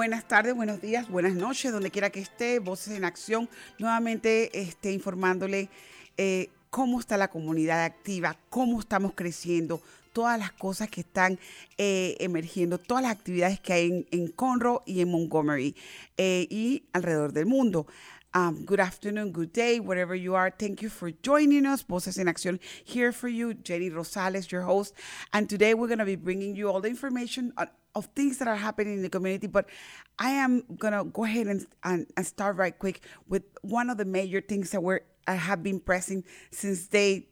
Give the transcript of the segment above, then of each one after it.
Buenas tardes, buenos días, buenas noches, donde quiera que esté, Voces en Acción, nuevamente este, informándole eh, cómo está la comunidad activa, cómo estamos creciendo, todas las cosas que están eh, emergiendo, todas las actividades que hay en, en Conroe y en Montgomery eh, y alrededor del mundo. Um, good afternoon, good day, wherever you are. Thank you for joining us. Voces en Acción here for you. Jenny Rosales, your host. And today we're going to be bringing you all the information on, of things that are happening in the community. But I am going to go ahead and, and, and, start right quick with one of the major things that we're, I have been pressing since day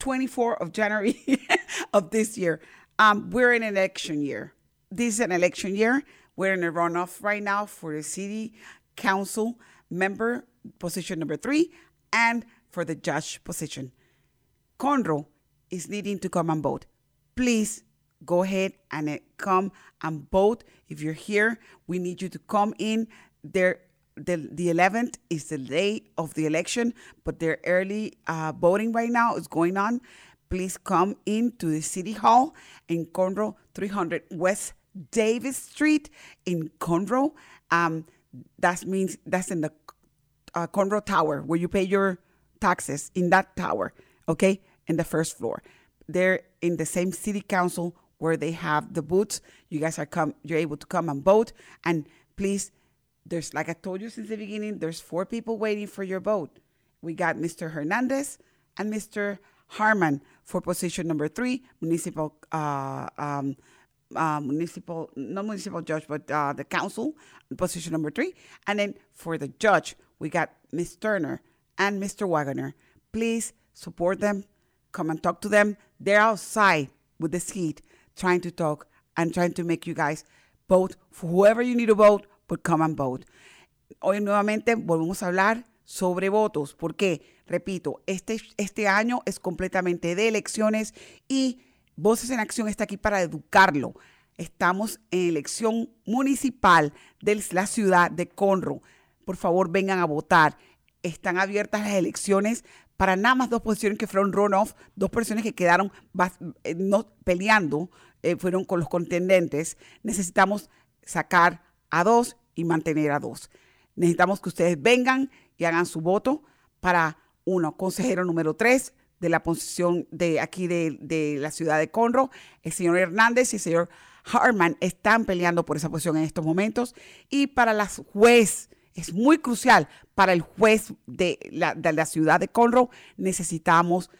24 of January of this year. Um, we're in an election year. This is an election year. We're in a runoff right now for the city council member position number three and for the judge position. Conroe is needing to come and vote. Please go ahead and uh, come and vote. If you're here, we need you to come in. There, the, the 11th is the day of the election, but their early uh, voting right now is going on. Please come into the City Hall in Conroe, 300 West Davis Street in Conroe. Um, that means that's in the uh, Conroe Tower where you pay your taxes in that tower, okay, in the first floor. They're in the same city council where they have the booths. You guys are come, you're able to come and vote. And please, there's like I told you since the beginning, there's four people waiting for your vote. We got Mr. Hernandez and Mr. Harman for position number three, municipal uh, um, uh, municipal, not municipal judge, but uh, the council, position number three. And then for the judge, we got Miss Turner and Mr. Wagner. Please support them. Come and talk to them. They're outside with this heat trying to talk and trying to make you guys vote for whoever you need to vote, but come and vote. Hoy nuevamente volvemos a hablar sobre votos. ¿Por qué? Repito, este, este año es completamente de elecciones y Voces en Acción está aquí para educarlo. Estamos en elección municipal de la ciudad de Conroe. Por favor, vengan a votar. Están abiertas las elecciones para nada más dos posiciones que fueron runoff, dos personas que quedaron eh, no, peleando, eh, fueron con los contendentes. Necesitamos sacar a dos y mantener a dos. Necesitamos que ustedes vengan y hagan su voto para uno, consejero número tres, de la posición de aquí de, la ciudad de Conroe. El señor Hernández y el señor Harman están peleando por esa posición en estos momentos. Y para la juez, es muy crucial para el juez de la, ciudad de Conroe, necesitamos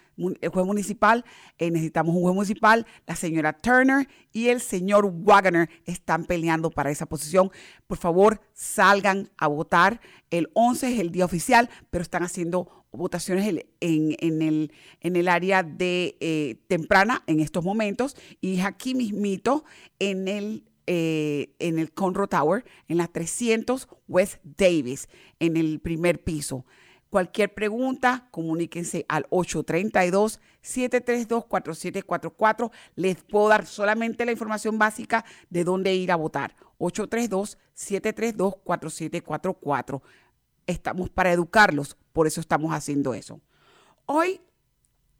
el juez municipal, eh, necesitamos un juez municipal, la señora Turner y el señor Wagner están peleando para esa posición. Por favor, salgan a votar. El 11 es el día oficial, pero están haciendo votaciones en, en, el, en el área de eh, temprana en estos momentos y aquí mismito en el, eh, en el Conroe Tower, en la 300 West Davis, en el primer piso. Cualquier pregunta, comuníquense al 832-732-4744. Les puedo dar solamente la información básica de dónde ir a votar. 832-732-4744. Estamos para educarlos por eso estamos haciendo eso. Hoy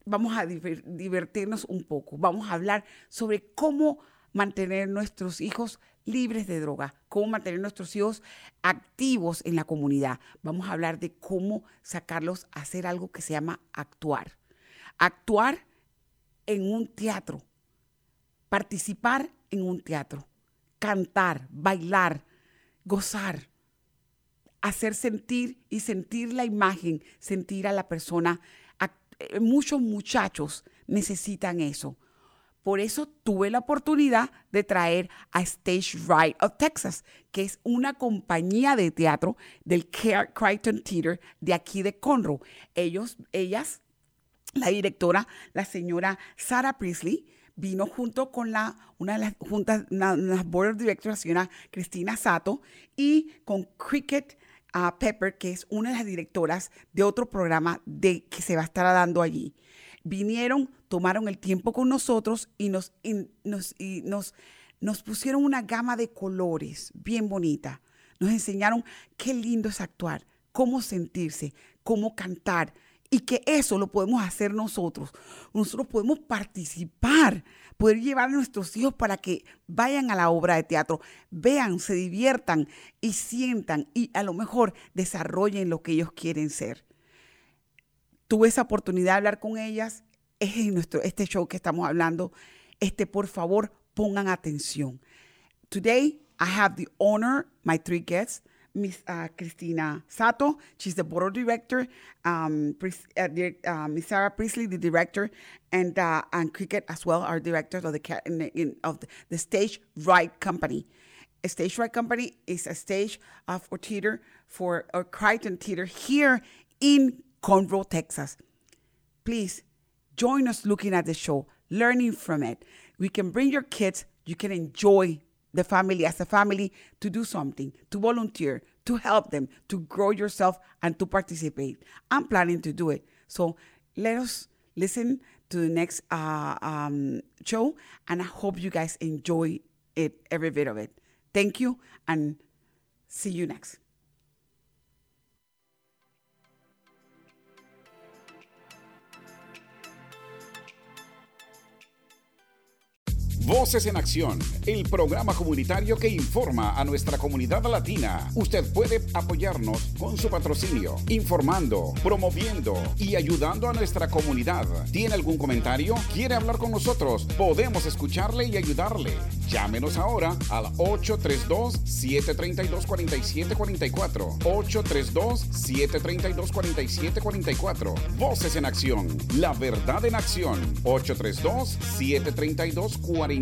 vamos a divertirnos un poco. Vamos a hablar sobre cómo mantener nuestros hijos libres de droga, cómo mantener nuestros hijos activos en la comunidad. Vamos a hablar de cómo sacarlos a hacer algo que se llama actuar. Actuar en un teatro, participar en un teatro, cantar, bailar, gozar, hacer sentir y sentir la imagen, sentir a la persona. Muchos muchachos necesitan eso. Por eso tuve la oportunidad de traer a Stage Right of Texas, que es una compañía de teatro del Crichton Theater de aquí de Conroe. Ellos, ellas, la directora, la señora Sarah Priestley, vino junto con la, una de las juntas, las board directors, la señora Cristina Sato, y con Cricket uh, Pepper, que es una de las directoras de otro programa de, que se va a estar dando allí vinieron, tomaron el tiempo con nosotros y nos, nos, y nos, nos pusieron una gama de colores bien bonita. Nos enseñaron qué lindo es actuar, cómo sentirse, cómo cantar y que eso lo podemos hacer nosotros. Nosotros podemos participar, poder llevar a nuestros hijos para que vayan a la obra de teatro, vean, se diviertan y sientan y a lo mejor desarrollen lo que ellos quieren ser tuve esa oportunidad de hablar con ellas, es en nuestro, este show que estamos hablando. Este, por favor, pongan atención. Today, I have the honor, my three guests, Miss uh, Cristina Sato, she's the board director, um, uh, uh, Miss Sarah Priestley, the director, and uh, and Cricket as well, our directors of the in, in, of the, the Stage Right Company. A Stage Right Company is a stage of or theater for or Crichton Theater here in Conroe, Texas. Please join us looking at the show, learning from it. We can bring your kids, you can enjoy the family as a family to do something, to volunteer, to help them, to grow yourself, and to participate. I'm planning to do it. So let us listen to the next uh, um, show, and I hope you guys enjoy it, every bit of it. Thank you, and see you next. Voces en Acción, el programa comunitario que informa a nuestra comunidad latina. Usted puede apoyarnos con su patrocinio, informando, promoviendo y ayudando a nuestra comunidad. ¿Tiene algún comentario? ¿Quiere hablar con nosotros? Podemos escucharle y ayudarle. Llámenos ahora al 832-732-4744. 832-732-4744. Voces en Acción, la verdad en acción. 832-732-4744.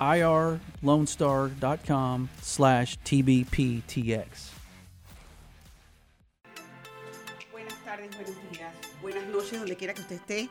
irlonestar.com slash tbptx. Buenas tardes, buenos días, buenas noches, donde quiera que usted esté.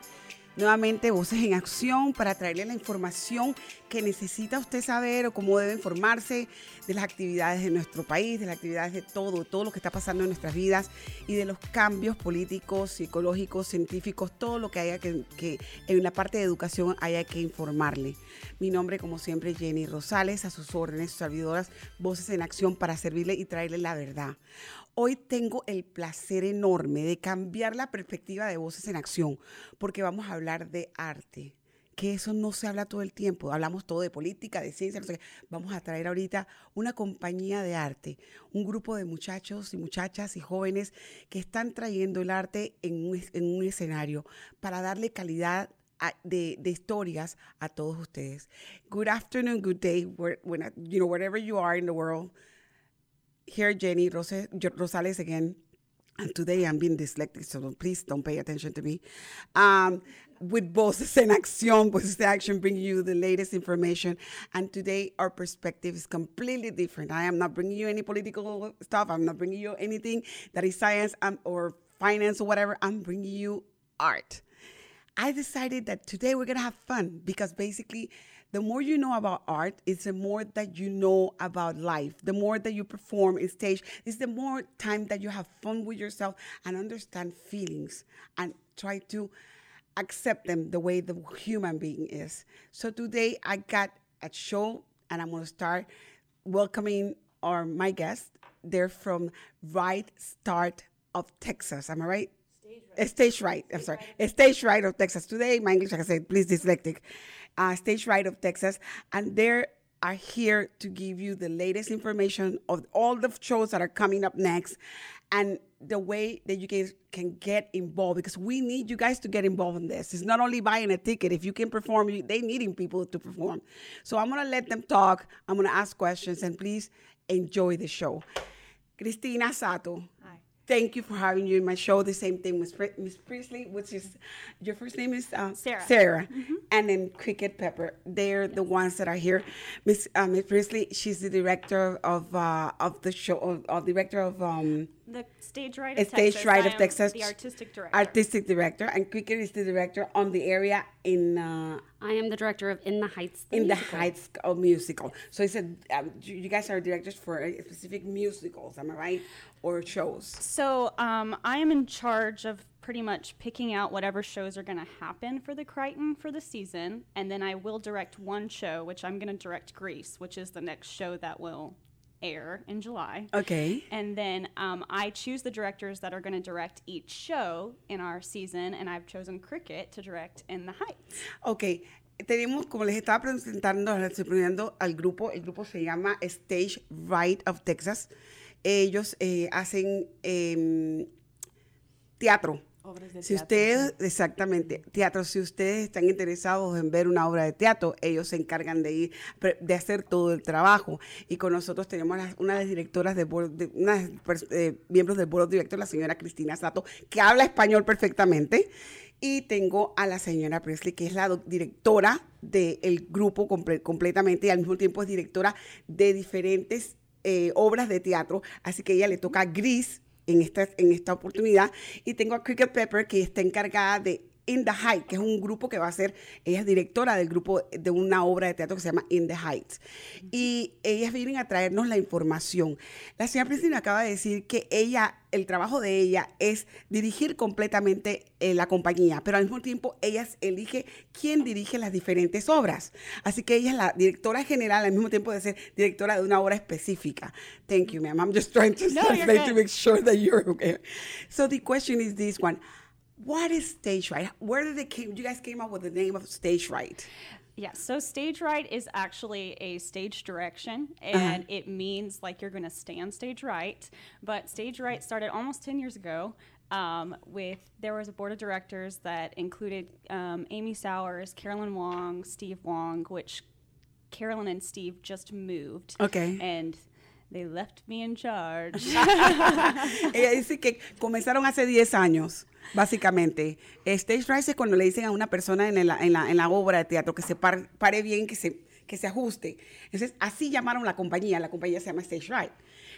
Nuevamente, Voces en Acción para traerle la información que necesita usted saber o cómo debe informarse de las actividades de nuestro país, de las actividades de todo, todo lo que está pasando en nuestras vidas y de los cambios políticos, psicológicos, científicos, todo lo que haya que, en la parte de educación haya que informarle. Mi nombre, como siempre, Jenny Rosales, a sus órdenes, sus servidoras, Voces en Acción para servirle y traerle la verdad. Hoy tengo el placer enorme de cambiar la perspectiva de Voces en Acción, porque vamos a hablar de arte, que eso no se habla todo el tiempo. Hablamos todo de política, de ciencia. Vamos a traer ahorita una compañía de arte, un grupo de muchachos y muchachas y jóvenes que están trayendo el arte en un, escenario para darle calidad de, historias a todos ustedes. Good afternoon, good day, you know, wherever you are in the world. Here Jenny Rose, Rosales again. And today I'm being dyslexic, so please don't pay attention to me. Um, with Voces en Acción, Voces en Action bringing you the latest information. And today our perspective is completely different. I am not bringing you any political stuff. I'm not bringing you anything that is science or finance or whatever. I'm bringing you art. I decided that today we're going to have fun because basically the more you know about art, it's the more that you know about life. The more that you perform in stage, it's the more time that you have fun with yourself and understand feelings and try to accept them the way the human being is. So today I got a show and I'm going to start welcoming our my guests. They're from Right Start of Texas. Am I right? Stage right. I'm sorry. Stage right of Texas. Today, my English, like I said, please dyslexic. Uh, Stage right of Texas, and they are here to give you the latest information of all the shows that are coming up next, and the way that you guys can get involved because we need you guys to get involved in this. It's not only buying a ticket. If you can perform, they needing people to perform. So I'm gonna let them talk. I'm gonna ask questions, and please enjoy the show. Cristina Sato. Thank you for having you in my show. The same thing with Miss Priestley, which is your first name is uh, Sarah. Sarah, and then Cricket Pepper. They're the ones that are here. Miss uh, Miss Priestley, she's the director of uh, of the show, of, of director of um, The stage right of Stage Texas. Right of Texas. The artistic director. artistic director, and Cricket is the director on the area in uh, I am the director of In the Heights. The in the musical. Heights of musical. So it's a um, you you guys are directors for uh, specific musicals, am I right, or shows? so um, I am in charge of pretty much picking out whatever shows are going to happen for the Crichton for the season, and then I will direct one show, which I'm going to direct Grease, which is the next show that will air in July. Okay. And then um, I choose the directors that are going to direct each show in our season, and I've chosen Cricket to direct In the Heights. Ok, tenemos, como les estaba presentando, presentando al grupo, el grupo se llama Stage Right of Texas. Ellos eh, hacen em, teatro. Si ustedes, exactamente, teatro, si ustedes están interesados en ver una obra de teatro, ellos se encargan de ir, de hacer todo el trabajo. Y con nosotros tenemos las- una de las directoras, de, de- una de las pers- eh, miembros del board of directors, la señora Cristina Sato, que habla español perfectamente. Y tengo a la señora Presley, que es la directora del grupo comple- completamente y al mismo tiempo es directora de diferentes eh, obras de teatro. Así que ella le toca gris en esta, en esta oportunidad. Y tengo a Cricket Pepper, que está encargada de In the Heights, que es un grupo que va a ser, ella es directora del grupo de una obra de teatro que se llama In the Heights. Y ellas vienen a traernos la información. La señora Priscila acaba de decir que ella, el trabajo de ella es dirigir completamente eh, la compañía, pero al mismo tiempo ella elige quién dirige las diferentes obras. Así que ella es la directora general al mismo tiempo de ser directora de una obra específica. Thank you, ma'am. I'm just trying to No, translate to make sure that you're okay. So the question is this one. What is stage right? Where did it came? You guys came up with the name of stage right. Yeah, so stage right is actually a stage direction, and it means like you're going to stand stage right. But stage right started almost 10 years ago. Um, with there was a board of directors that included um, Amy Sowers, Carolyn Wong, Steve Wong, which Carolyn and Steve just moved. Okay. And they left me in charge. Ella dice que comenzaron hace 10 años, básicamente. Stage right es cuando le dicen a una persona en la, en la, en la obra de teatro que se par- pare bien, que se, que se ajuste. Entonces, así llamaron la compañía. La compañía se llama Stage Right.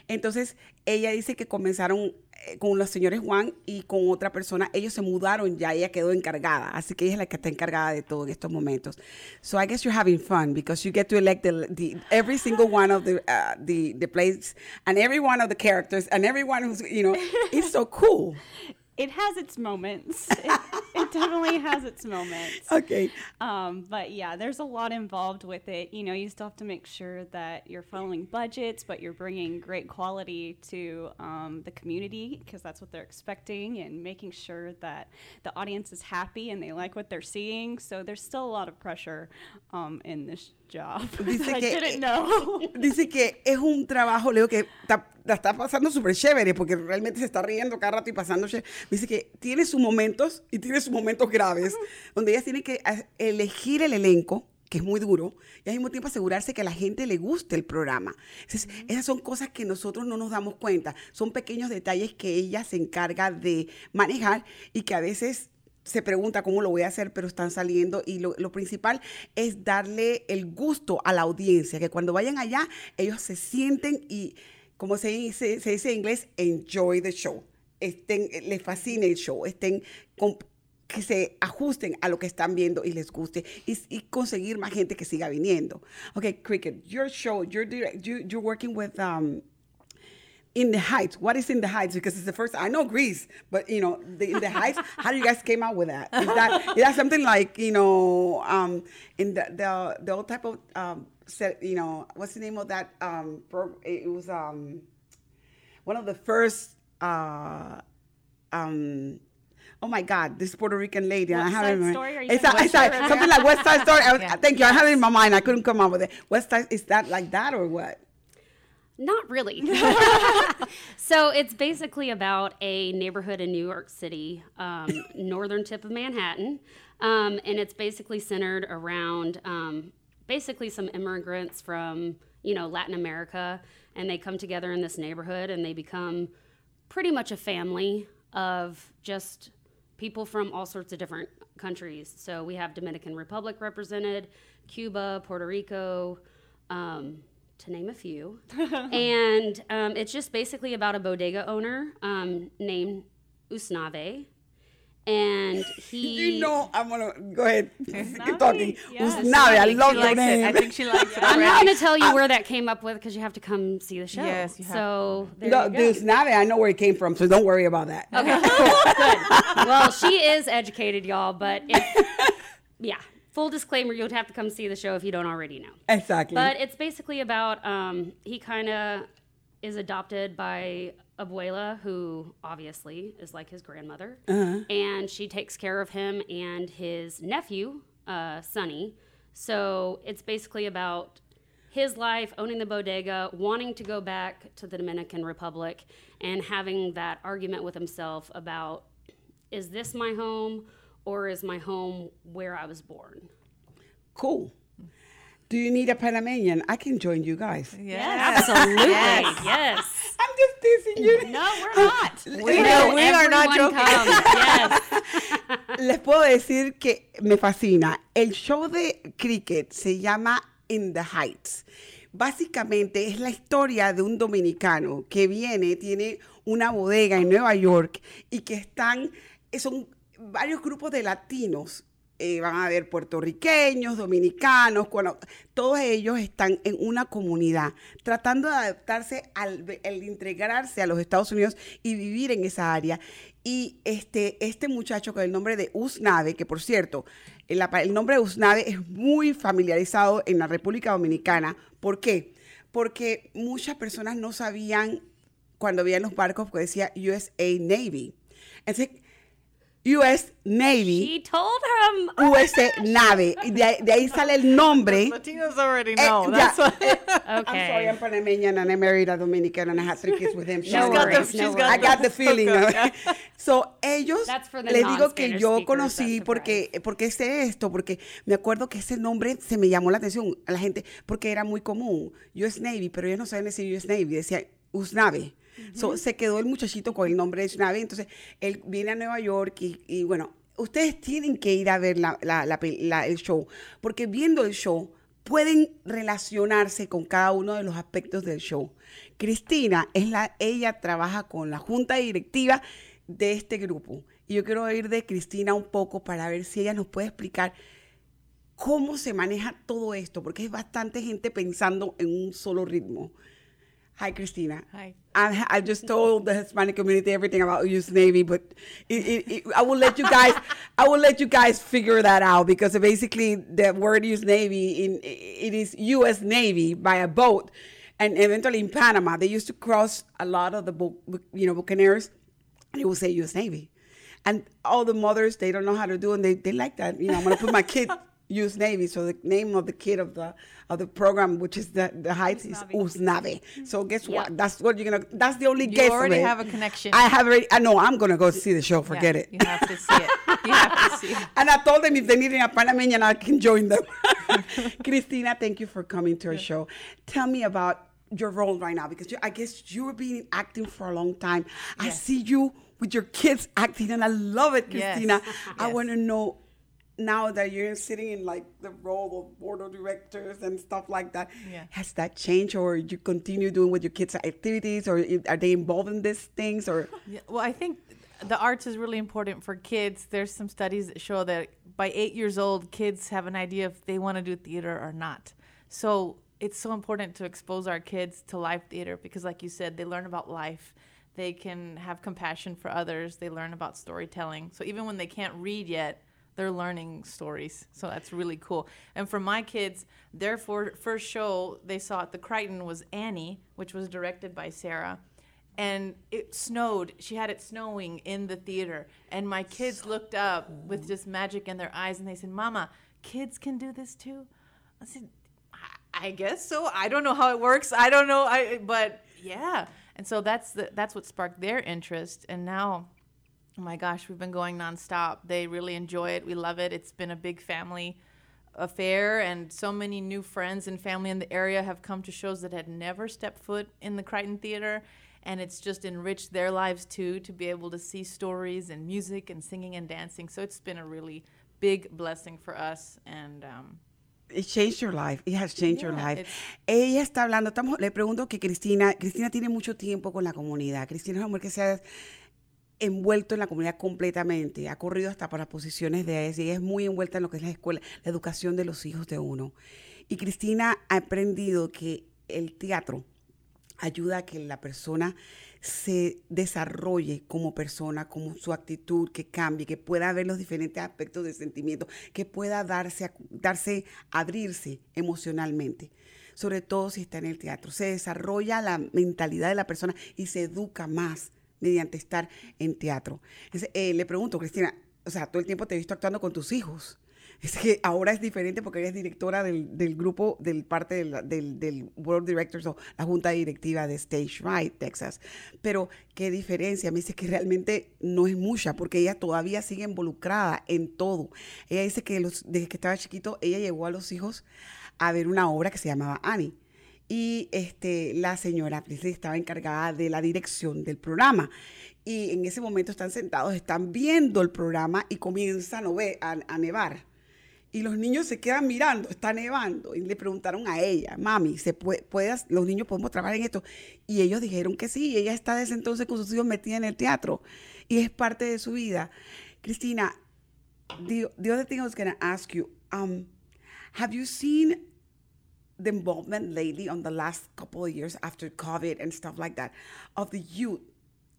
Entonces, ella dice que comenzaron con los señores Juan y con otra persona. Ellos se mudaron ya, ella quedó encargada. Así que ella es la que está encargada de todo en estos momentos. So I guess you're having fun because you get to elect the, the, every single one of the, uh, the, the plays and every one of the characters and everyone who's, you know, it's so cool. it has its moments. It, it definitely has its moments. Okay. Um, but yeah, there's a lot involved with it. You know, you still have to make sure that you're following budgets, but you're bringing great quality to um, the community because that's what they're expecting, and making sure that the audience is happy and they like what they're seeing. So there's still a lot of pressure um, in this job. Dice I que- didn't know. Dice que es un trabajo, Leo, que está, la está pasando súper chévere porque realmente se está riendo cada rato y pasándose. Dice que tiene sus momentos y tiene sus momentos graves, donde ella tiene que a- elegir el elenco que es muy duro, y al mismo tiempo asegurarse que a la gente le guste el programa. Entonces, esas son cosas que nosotros no nos damos cuenta. Son pequeños detalles que ella se encarga de manejar y que a veces se pregunta cómo lo voy a hacer, pero están saliendo y lo, lo principal es darle el gusto a la audiencia, que cuando vayan allá ellos se sienten y, como se dice, se dice en inglés, enjoy the show. Estén, les fascine el show, estén con- que se ajusten a lo que están viendo y les guste y, y conseguir más gente que siga viniendo. Okay, Cricket, your show, you're, direct, you, you're working with um, in the Heights. What is in the Heights? Because it's the first. I know Greece, but you know, the, in the Heights. how do you guys came out with that? Is that is that something like you know, um, in the the the old type of um, set? You know, what's the name of that? Um, pro, it was um, one of the first uh, um, oh my God, this Puerto Rican lady. and I West have Side it in my- Story? Are you It's, saying a- West it's a- Side something like West Side Story. I was, Yeah. Thank you. I have it in my mind. I couldn't come up with it. West Side, is that like that or what? Not really. so it's basically about a neighborhood in New York City, um, northern tip of Manhattan, um, and it's basically centered around um, basically some immigrants from you know Latin America, and they come together in this neighborhood and they become pretty much a family of just people from all sorts of different countries. So we have Dominican Republic represented, Cuba, Puerto Rico. Um, to name a few. and um, it's just basically about a bodega owner um, named Usnave. And he. You know, I'm gonna go ahead. Keep talking. yes. Usnavi, I She love your likes it. name. I think she likes it. I'm not going to tell you where that came up with because you have to come see the show. Yes, you have So there No, you go. Usnavi, I know where it came from, so don't worry about that. Good. Well, she is educated, y'all, but if, yeah, full disclaimer, you'll have to come see the show if you don't already know. Exactly. But it's basically about um, he kind of is adopted by Abuela, who obviously is like his grandmother, and she takes care of him and his nephew, uh, Sonny. So it's basically about his life, owning the bodega, wanting to go back to the Dominican Republic, and having that argument with himself about is this my home or is my home where I was born? cool. Do you need a Panamanian? I can join you guys. Yes. Absolutely. Yes. yes. No, we're not. We, know, we are not joking. Yes. Les puedo decir que me fascina. El show de cricket se llama In the Heights. Básicamente es la historia de un dominicano que viene, tiene una bodega en Nueva York y que están, son varios grupos de latinos. Eh, van a haber puertorriqueños, dominicanos, cuando- todos ellos están en una comunidad tratando de adaptarse al, al integrarse a los Estados Unidos y vivir en esa área. Y este, este muchacho con el nombre de Usnave, que por cierto, el, el nombre de Usnave es muy familiarizado en la República Dominicana. ¿Por qué? Porque muchas personas no sabían cuando veían los barcos que decía USA Navy. Entonces, US Navy, She told him. US Nave. Y de, ahí- de ahí sale el nombre. Latinos already Eh, know. ya, That's what. eh, I'm Okay. sorry, I'm Panamanian and I married a Dominican and I had three kids with him. No She's got worries, the- no she's. I got the feeling. Okay, yeah. So, ellos, les digo que yo conocí porque, porque sé esto, porque me acuerdo que ese nombre se me llamó la atención a la gente porque era muy común. US Navy, pero ellos no saben decir US Navy, decía USNAVE. So, se quedó el muchachito con el nombre de USNAVE, entonces él viene a Nueva York y, y bueno, ustedes tienen que ir a ver la- el show, porque viendo el show pueden relacionarse con cada uno de los aspectos del show. Cristina es la, ella trabaja con la junta directiva de este grupo. Y yo quiero oír de Cristina un poco para ver si ella nos puede explicar cómo se maneja todo esto, porque es bastante gente pensando en un solo ritmo. Hi, Christina. Hi. I, I just told the Hispanic community everything about US Navy, but it, it, it, I will let you guys, I will let you guys figure that out because basically the word US Navy in it is U.S. Navy by a boat, and eventually in Panama they used to cross a lot of the bu- you know buccaneers, and it would say U.S. Navy, and all the mothers they don't know how to do, and they, they like that. You know, I'm gonna put my kid U.S. Navy, so the name of the kid of the of the program, which is the the Heights, is Usnave. So guess what? That's what you're gonna. That's the only You guess. of already have a connection. I have already. I know. I'm gonna go see the show. Yeah, Forget it. You have to see it. You have to see it. And I told them if they needed a Panamanian, I can join them. Christina, thank you for coming to our show. Tell me about your role right now because you, I guess you've been acting for a long time. I see you with your kids acting, and I love it, Yes. Christina. I Yes. want to know now that you're sitting in like the role of board of directors and stuff like that. Yeah. Has that changed, or you continue doing with your kids' activities, or are they involved in these things, or? Yeah, well, I think the arts is really important for kids. There's some studies that show that by eight years old, kids have an idea if they want to do theater or not. So it's so important to expose our kids to live theater because, like you said, they learn about life. They can have compassion for others. They learn about storytelling. So even when they can't read yet, they're learning stories. So that's really cool. And for my kids, their for, first show they saw at the Crichton was Annie, which was directed by Sarah and it snowed. She had it snowing in the theater, and my kids looked up with just magic in their eyes, and they said, "Mama, kids can do this too." I said, "I, I guess so. I don't know how it works. I don't know. I but yeah." And so that's the that's what sparked their interest, and now. Oh my gosh, we've been going nonstop. They really enjoy it. We love it. It's been a big family affair, and so many new friends and family in the area have come to shows that had never stepped foot in the Crichton Theater and it's just enriched their lives too to be able to see stories and music and singing and dancing. So it's been a really big blessing for us and um, It changed your life. It has changed your life. Ella está hablando, estamos, le pregunto que Cristina, Cristina tiene mucho tiempo con la comunidad. Cristina es una mujer que se ha envuelto en la comunidad completamente, ha corrido hasta para posiciones de AES y es muy envuelta en lo que es la escuela, la educación de los hijos de uno. Y Cristina ha aprendido que el teatro ayuda a que la persona se desarrolle como persona, como su actitud, que cambie, que pueda ver los diferentes aspectos del sentimiento, que pueda darse, darse, abrirse emocionalmente. Sobre todo si está en el teatro. Se desarrolla la mentalidad de la persona y se educa más mediante estar en teatro. Eh, le pregunto, Cristina, o sea, todo el tiempo te he visto actuando con tus hijos. Es que ahora es diferente porque eres directora del, grupo, del parte del, del, Board Directors o la junta directiva de Stage Right, Texas. Pero qué diferencia. Me dice que realmente no es mucha porque ella todavía sigue involucrada en todo. Ella dice que desde que estaba chiquito, ella llevó a los hijos a ver una obra que se llamaba Annie. Y este, la señora Priestley estaba encargada de la dirección del programa. Y en ese momento están sentados, están viendo el programa y comienza a, a, a nevar. Y los niños se quedan mirando, está nevando. Y le preguntaron a ella, mami, ¿se puede, los niños podemos trabajar en esto? Y ellos dijeron que sí. Y ella está desde entonces con sus hijos metida en el teatro. Y es parte de su vida. Cristina, the, the other thing I was going to ask you, um, have you seen the involvement lately on the last couple of years after COVID and stuff like that of the youth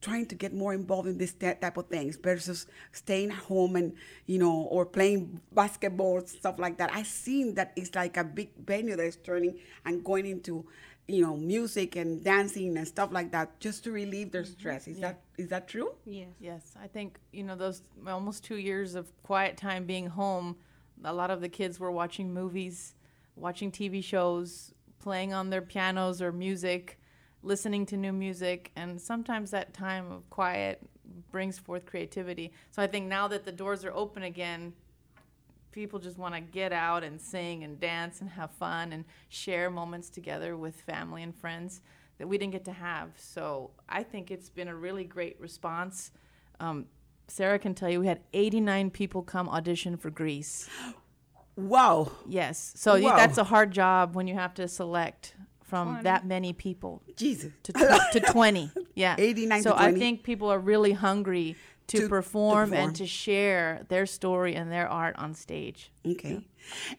trying to get more involved in this type of things versus staying at home and you know or playing basketball stuff like that. I've seen that it's like a big venue that is turning and going into you know music and dancing and stuff like that just to relieve their mm-hmm. stress. Is that is that true? Yes. Yes, I think you know those almost two years of quiet time being home. A lot of the kids were watching movies, watching TV shows, playing on their pianos or music, listening to new music, and sometimes that time of quiet brings forth creativity. So I think now that the doors are open again, people just want to get out and sing and dance and have fun and share moments together with family and friends that we didn't get to have. So I think it's been a really great response. Um, Sarah can tell you we had 89 people come audition for Grease. wow Yes. So you, Wow. that's a hard job when you have to select from 20. that many people jesus to, tw- to 20. Yeah. 89 to so I 20. think people are really hungry to, To- to perform, perform. and to share their story and their art on stage. Ok.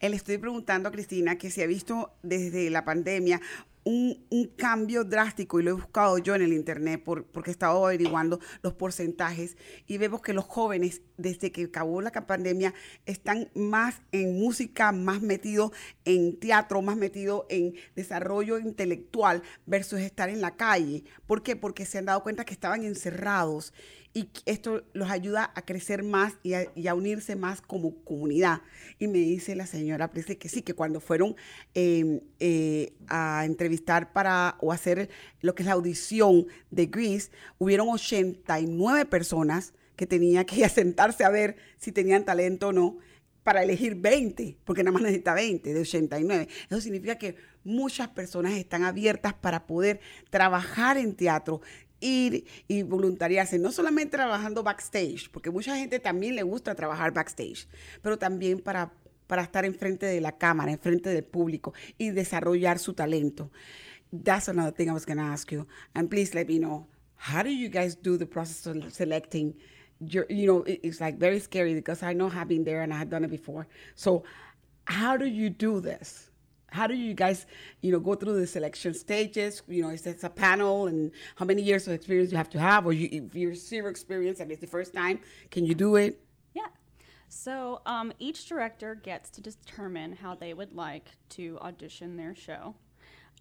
Eh, Le estoy preguntando a Cristina que si ha visto desde la pandemia un, un cambio drástico, y lo he buscado yo en el internet por- porque he estado averiguando los porcentajes, y vemos que los jóvenes, desde que acabó la pandemia, están más en música, más metidos en teatro, más metidos en desarrollo intelectual versus estar en la calle. ¿Por qué? Porque se han dado cuenta que estaban encerrados y esto los ayuda a crecer más y a, y unirse más como comunidad. Y me dice la señora Presley que sí, que cuando fueron eh, eh, a entrevistar para o hacer lo que es la audición de Grease, hubieron 89 personas que tenían que sentarse a ver si tenían talento o no para elegir 20, porque nada más necesita 20 de 89. Eso significa que muchas personas están abiertas para poder trabajar en teatro, ir y voluntariarse, no solamente trabajando backstage, porque mucha gente también le gusta trabajar backstage, pero también para, para estar enfrente de la cámara, enfrente del público y desarrollar su talento. That's another thing I was going to ask you. And please let me know, how do you guys do the process of selecting your, you know, it- it's like very scary because I know I've been there and I had done it before. So how do you do this? How do you guys, you know, go through the selection stages? You know, is this a panel and how many years of experience you have to have? Or you, if you're zero experience and it's the first time, can you do it? Yeah. So um, each director gets to determine how they would like to audition their show.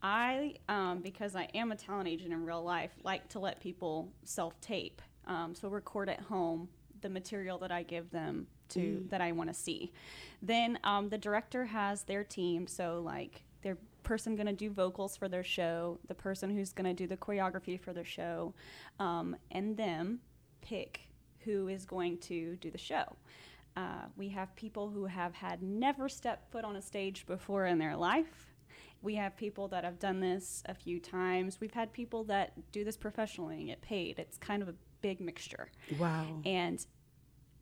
I, um, because I am a talent agent in real life, like to let people self tape. Um, so record at home the material that I give them to that I want to see. Then um, the director has their team. So like their person going to do vocals for their show, the person who's going to do the choreography for their show, um, and them pick who is going to do the show. Uh, we have people who have had never stepped foot on a stage before in their life. We have people that have done this a few times. We've had people that do this professionally and get paid. It's kind of a big mixture. Wow. And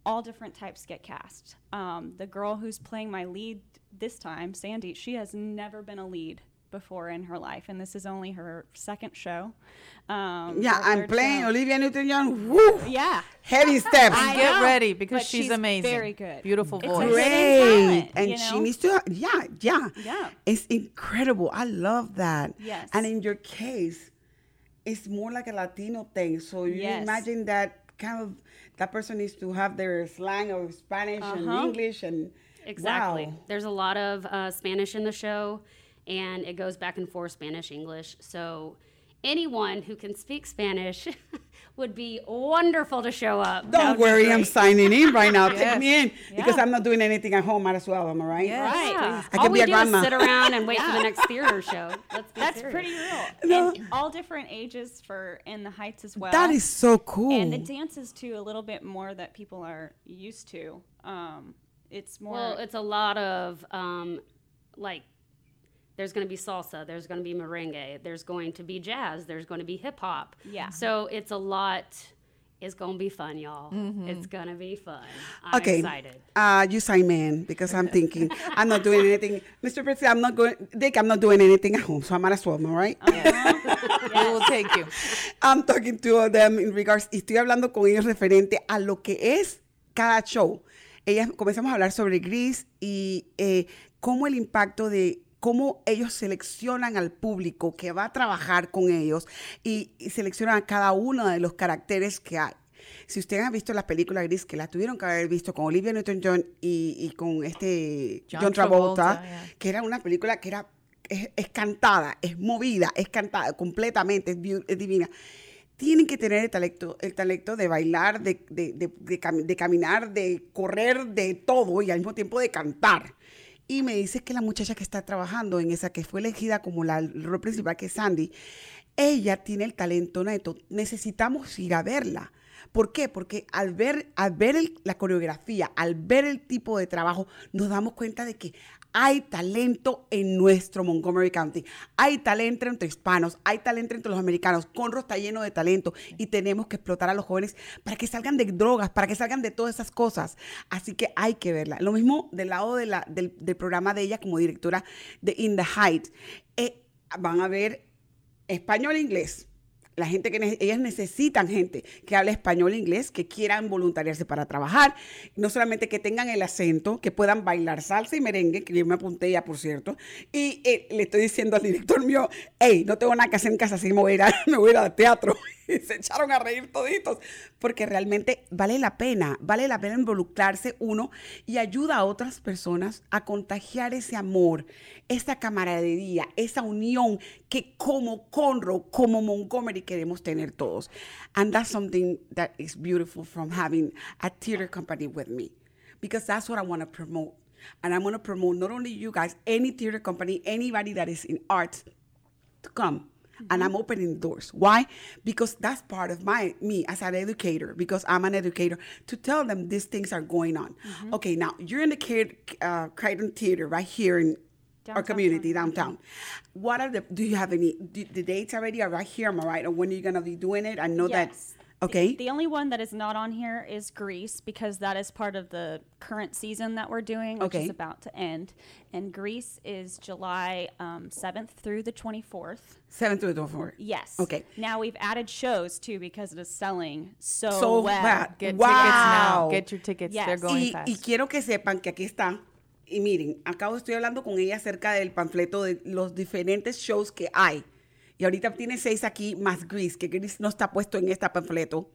all different types get cast. Um, the girl who's playing my lead this time, Sandy, she has never been a lead before in her life, and this is only her second show. Um, Yeah, I'm playing show. Olivia Newton-John. Woo! Yeah. Heavy steps. I Get know, ready because but she's, amazing. Very good. Beautiful It's voice. hidden Great. talent, and you she needs to, yeah, yeah. Yeah. It's incredible. I love that. Yes. And in your case, it's more like a Latino thing. So you Yes. imagine that kind of, that person needs to have their slang of Spanish and Uh-huh. English and Exactly. Wow. There's a lot of uh, Spanish in the show, and it goes back and forth Spanish, English. So anyone who can speak Spanish would be wonderful to show up. Don't worry, I'm signing in right now. Yes. Take me in because Yeah. I'm not doing anything at home. Might as well. Am I right? Yes. Right. Yeah. I All could we a do grandma. is sit around and wait for the next theater show. Let's be That's serious. pretty real. No. And all different ages for in the heights as well. That is so cool. And the dances too, a little bit more that people are used to. Um, it's more. Well, it's a lot of um, like. There's going to be salsa. There's going to be merengue. There's going to be jazz. There's going to be hip hop. Yeah. So it's a lot. It's going to be fun, y'all. It's going to be fun. I'm okay. excited. Uh, you sign me in because I'm thinking I'm not doing anything. Mr. President, I'm not going, Dick, I'm not doing anything at home, so I might as well, am I right? We will take you. I'm talking to them in regards, y estoy hablando con ellos referente a lo que es cada show. Ellas comenzamos a hablar sobre Gris y eh, cómo el impacto de cómo ellos seleccionan al público que va a trabajar con ellos y, y seleccionan a cada uno de los caracteres que hay. Si ustedes han visto la película Gris, que la tuvieron que haber visto con Olivia Newton-John y, y con este John John, Travolta, Travolta, yeah. que era una película que era es, es cantada, es movida, es cantada completamente, es, divina. Tienen que tener el talento, el talento de bailar, de, de caminar, de correr, de todo y al mismo tiempo de cantar. Y me dice que la muchacha que está trabajando en esa, que fue elegida como la rol principal, que es Sandy, ella tiene el talento neto. Necesitamos ir a verla. ¿Por qué? Porque al ver, al ver la coreografía, al ver el tipo de trabajo, nos damos cuenta de que hay talento en nuestro Montgomery County. Hay talento entre hispanos, hay talento entre los americanos. Conroe está lleno de talento y tenemos que explotar a los jóvenes para que salgan de drogas, para que salgan de todas esas cosas. Así que hay que verla. Lo mismo del lado de la- del, del programa de ella como directora de In the Heights. Eh, van a ver español e inglés. La gente que ellas necesitan gente que hable español e inglés, que quieran voluntariarse para trabajar, no solamente que tengan el acento, que puedan bailar salsa y merengue, que yo me apunté ya, por cierto, y eh, le estoy diciendo al director mío, hey, no tengo nada que hacer en casa, así me voy a ir, a- me voy a teatro. Se echaron a reír toditos, porque realmente vale la pena, vale la pena involucrarse uno y ayuda a otras personas a contagiar ese amor, esa camaradería, esa unión que como Conroe, como Montgomery queremos tener todos. And that's something that is beautiful from having a theater company with me, because that's what I want to promote. And I want to promote not only you guys, any theater company, anybody that is in arts to come and I'm opening doors. Why? Because that's part of my me as an educator. Because I'm an educator to tell them these things are going on. Okay, now you're in the Cre- uh, Crichton Theater right here in our community downtown. What are the? Do you have any? Do, the dates already are right here. Am I right? Or when are you gonna be doing it? I know Yes. That. Okay. The only one that is not on here is Greece because that is part of the current season that we're doing, which Okay. is about to end. And Greece is July um, 7th through the 24th. Seventh through the twenty fourth. Yes. Okay. Now we've added shows too because it is selling so, So well. bad. Get wow. tickets now. Get your tickets. Yes. They're going y, fast. y quiero que sepan que aquí está. Y miren, acabo estoy hablando con ella acerca del panfleto de los diferentes shows que hay. Y ahorita tiene seis aquí más Grease, que Grease no está puesto en este panfleto.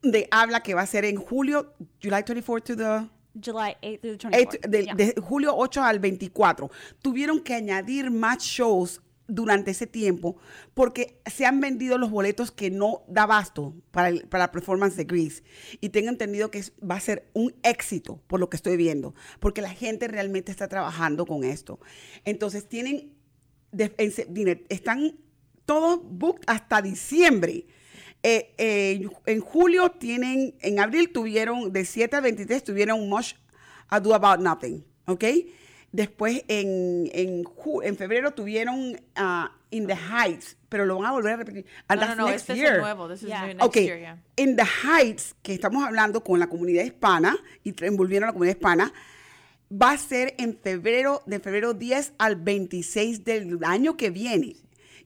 De habla que va a ser en julio, July 24 to the July 8th through the 24th. eight- de, Yeah. de julio 8 al 24. Tuvieron que añadir más shows durante ese tiempo porque se han vendido los boletos que no da basto para, el- para la performance de Grease. Y tengo entendido que es- va a ser un éxito por lo que estoy viendo, porque la gente realmente está trabajando con esto. Entonces tienen, de- en están todos booked hasta diciembre. Eh, eh, en julio tienen, en abril tuvieron, de 7 al 23 tuvieron Much Ado About Nothing, ¿ok? Después en, en, en febrero tuvieron ah, In the Heights, pero lo van a volver a repetir. And No, no, no, este es year. el nuevo. This is Yeah. new next Ok, year, yeah. In the Heights, que estamos hablando con la comunidad hispana y envolviendo a la comunidad hispana, va a ser en febrero, de febrero 10 al 26 del año que viene.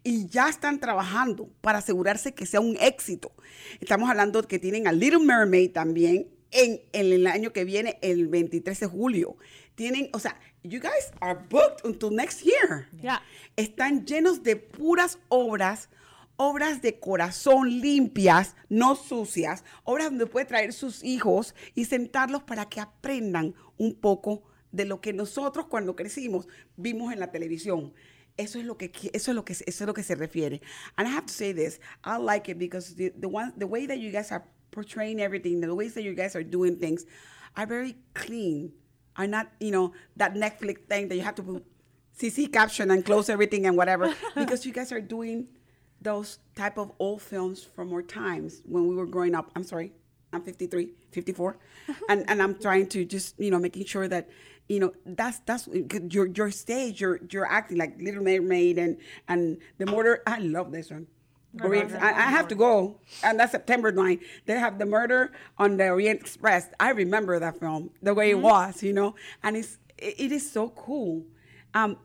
Y ya están trabajando para asegurarse que sea un éxito. Estamos hablando que tienen a Little Mermaid también en, en el año que viene, el 23 de julio. Tienen, o sea, you guys are booked until next year. Yeah. Están llenos de puras obras, obras de corazón limpias, no sucias, obras donde puede traer sus hijos y sentarlos para que aprendan un poco de lo que nosotros cuando crecimos vimos en la televisión. Eso es lo que eso es lo que eso es lo que se refiere. And I have to say this, I like it because the the one the way that you guys are portraying everything, the ways that you guys are doing things are very clean. Are not, you know, that Netflix thing that you have to put CC caption and close everything and whatever because you guys are doing those type of old films from our times when we were growing up. I'm sorry, I'm 53, 54, and and I'm trying to just you know making sure that you know that's that's your your stage, your your acting like Little Mermaid and and the murder. I love this one. Orient, I, I have to go, and that's September 9th. They have the murder on the Orient Express. I remember that film, the way it was, you know, and it's it, it is so cool. Um,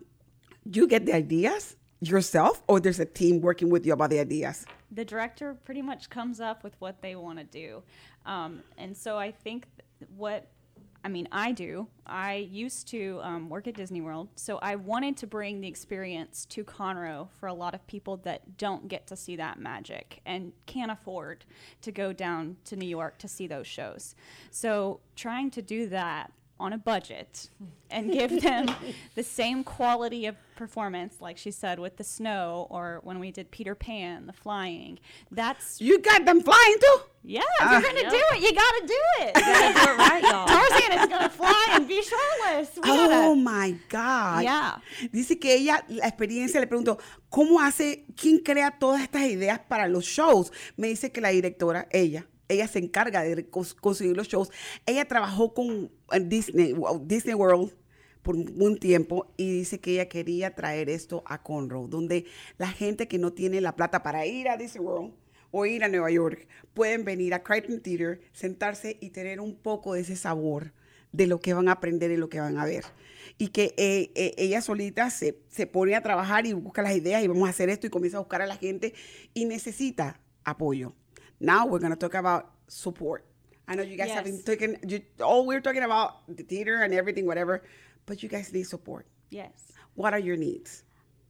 do you get the ideas yourself, or there's a team working with you about the ideas. the director pretty much comes up with what they want to do. Um, and so I think th- what, I mean, I do, I used to um, work at Disney World. So I wanted to bring the experience to Conroe for a lot of people that don't get to see that magic and can't afford to go down to New York to see those shows. So trying to do that on a budget and give them the same quality of performance, like she said, with the snow or when we did Peter Pan, the flying. That's You got them flying too. yeah, if you're gonna do it, you gotta do it. You Gotta do it right, y'all. Tarzan is gonna fly and be shirtless. We gotta- Oh my God. Yeah. Dice que ella, la experiencia, le pregunto, ¿cómo hace, quién crea todas estas ideas para los shows? Me dice que la directora, ella, ella se encarga de cons- conseguir los shows. Ella trabajó con eh, Disney, Disney World por un tiempo y dice que ella quería traer esto a Conroe, donde la gente que no tiene la plata para ir a Disney World o ir a Nueva York pueden venir a Crichton Theater, sentarse y tener un poco de ese sabor de lo que van a aprender y lo que van a ver. Y que eh, eh, ella solita se, se pone a trabajar y busca las ideas y vamos a hacer esto y comienza a buscar a la gente y necesita apoyo. Now we're going to talk about support. I know you guys have been talking, you, all we're talking about the theater and everything, whatever, but you guys need support. yes. What are your needs?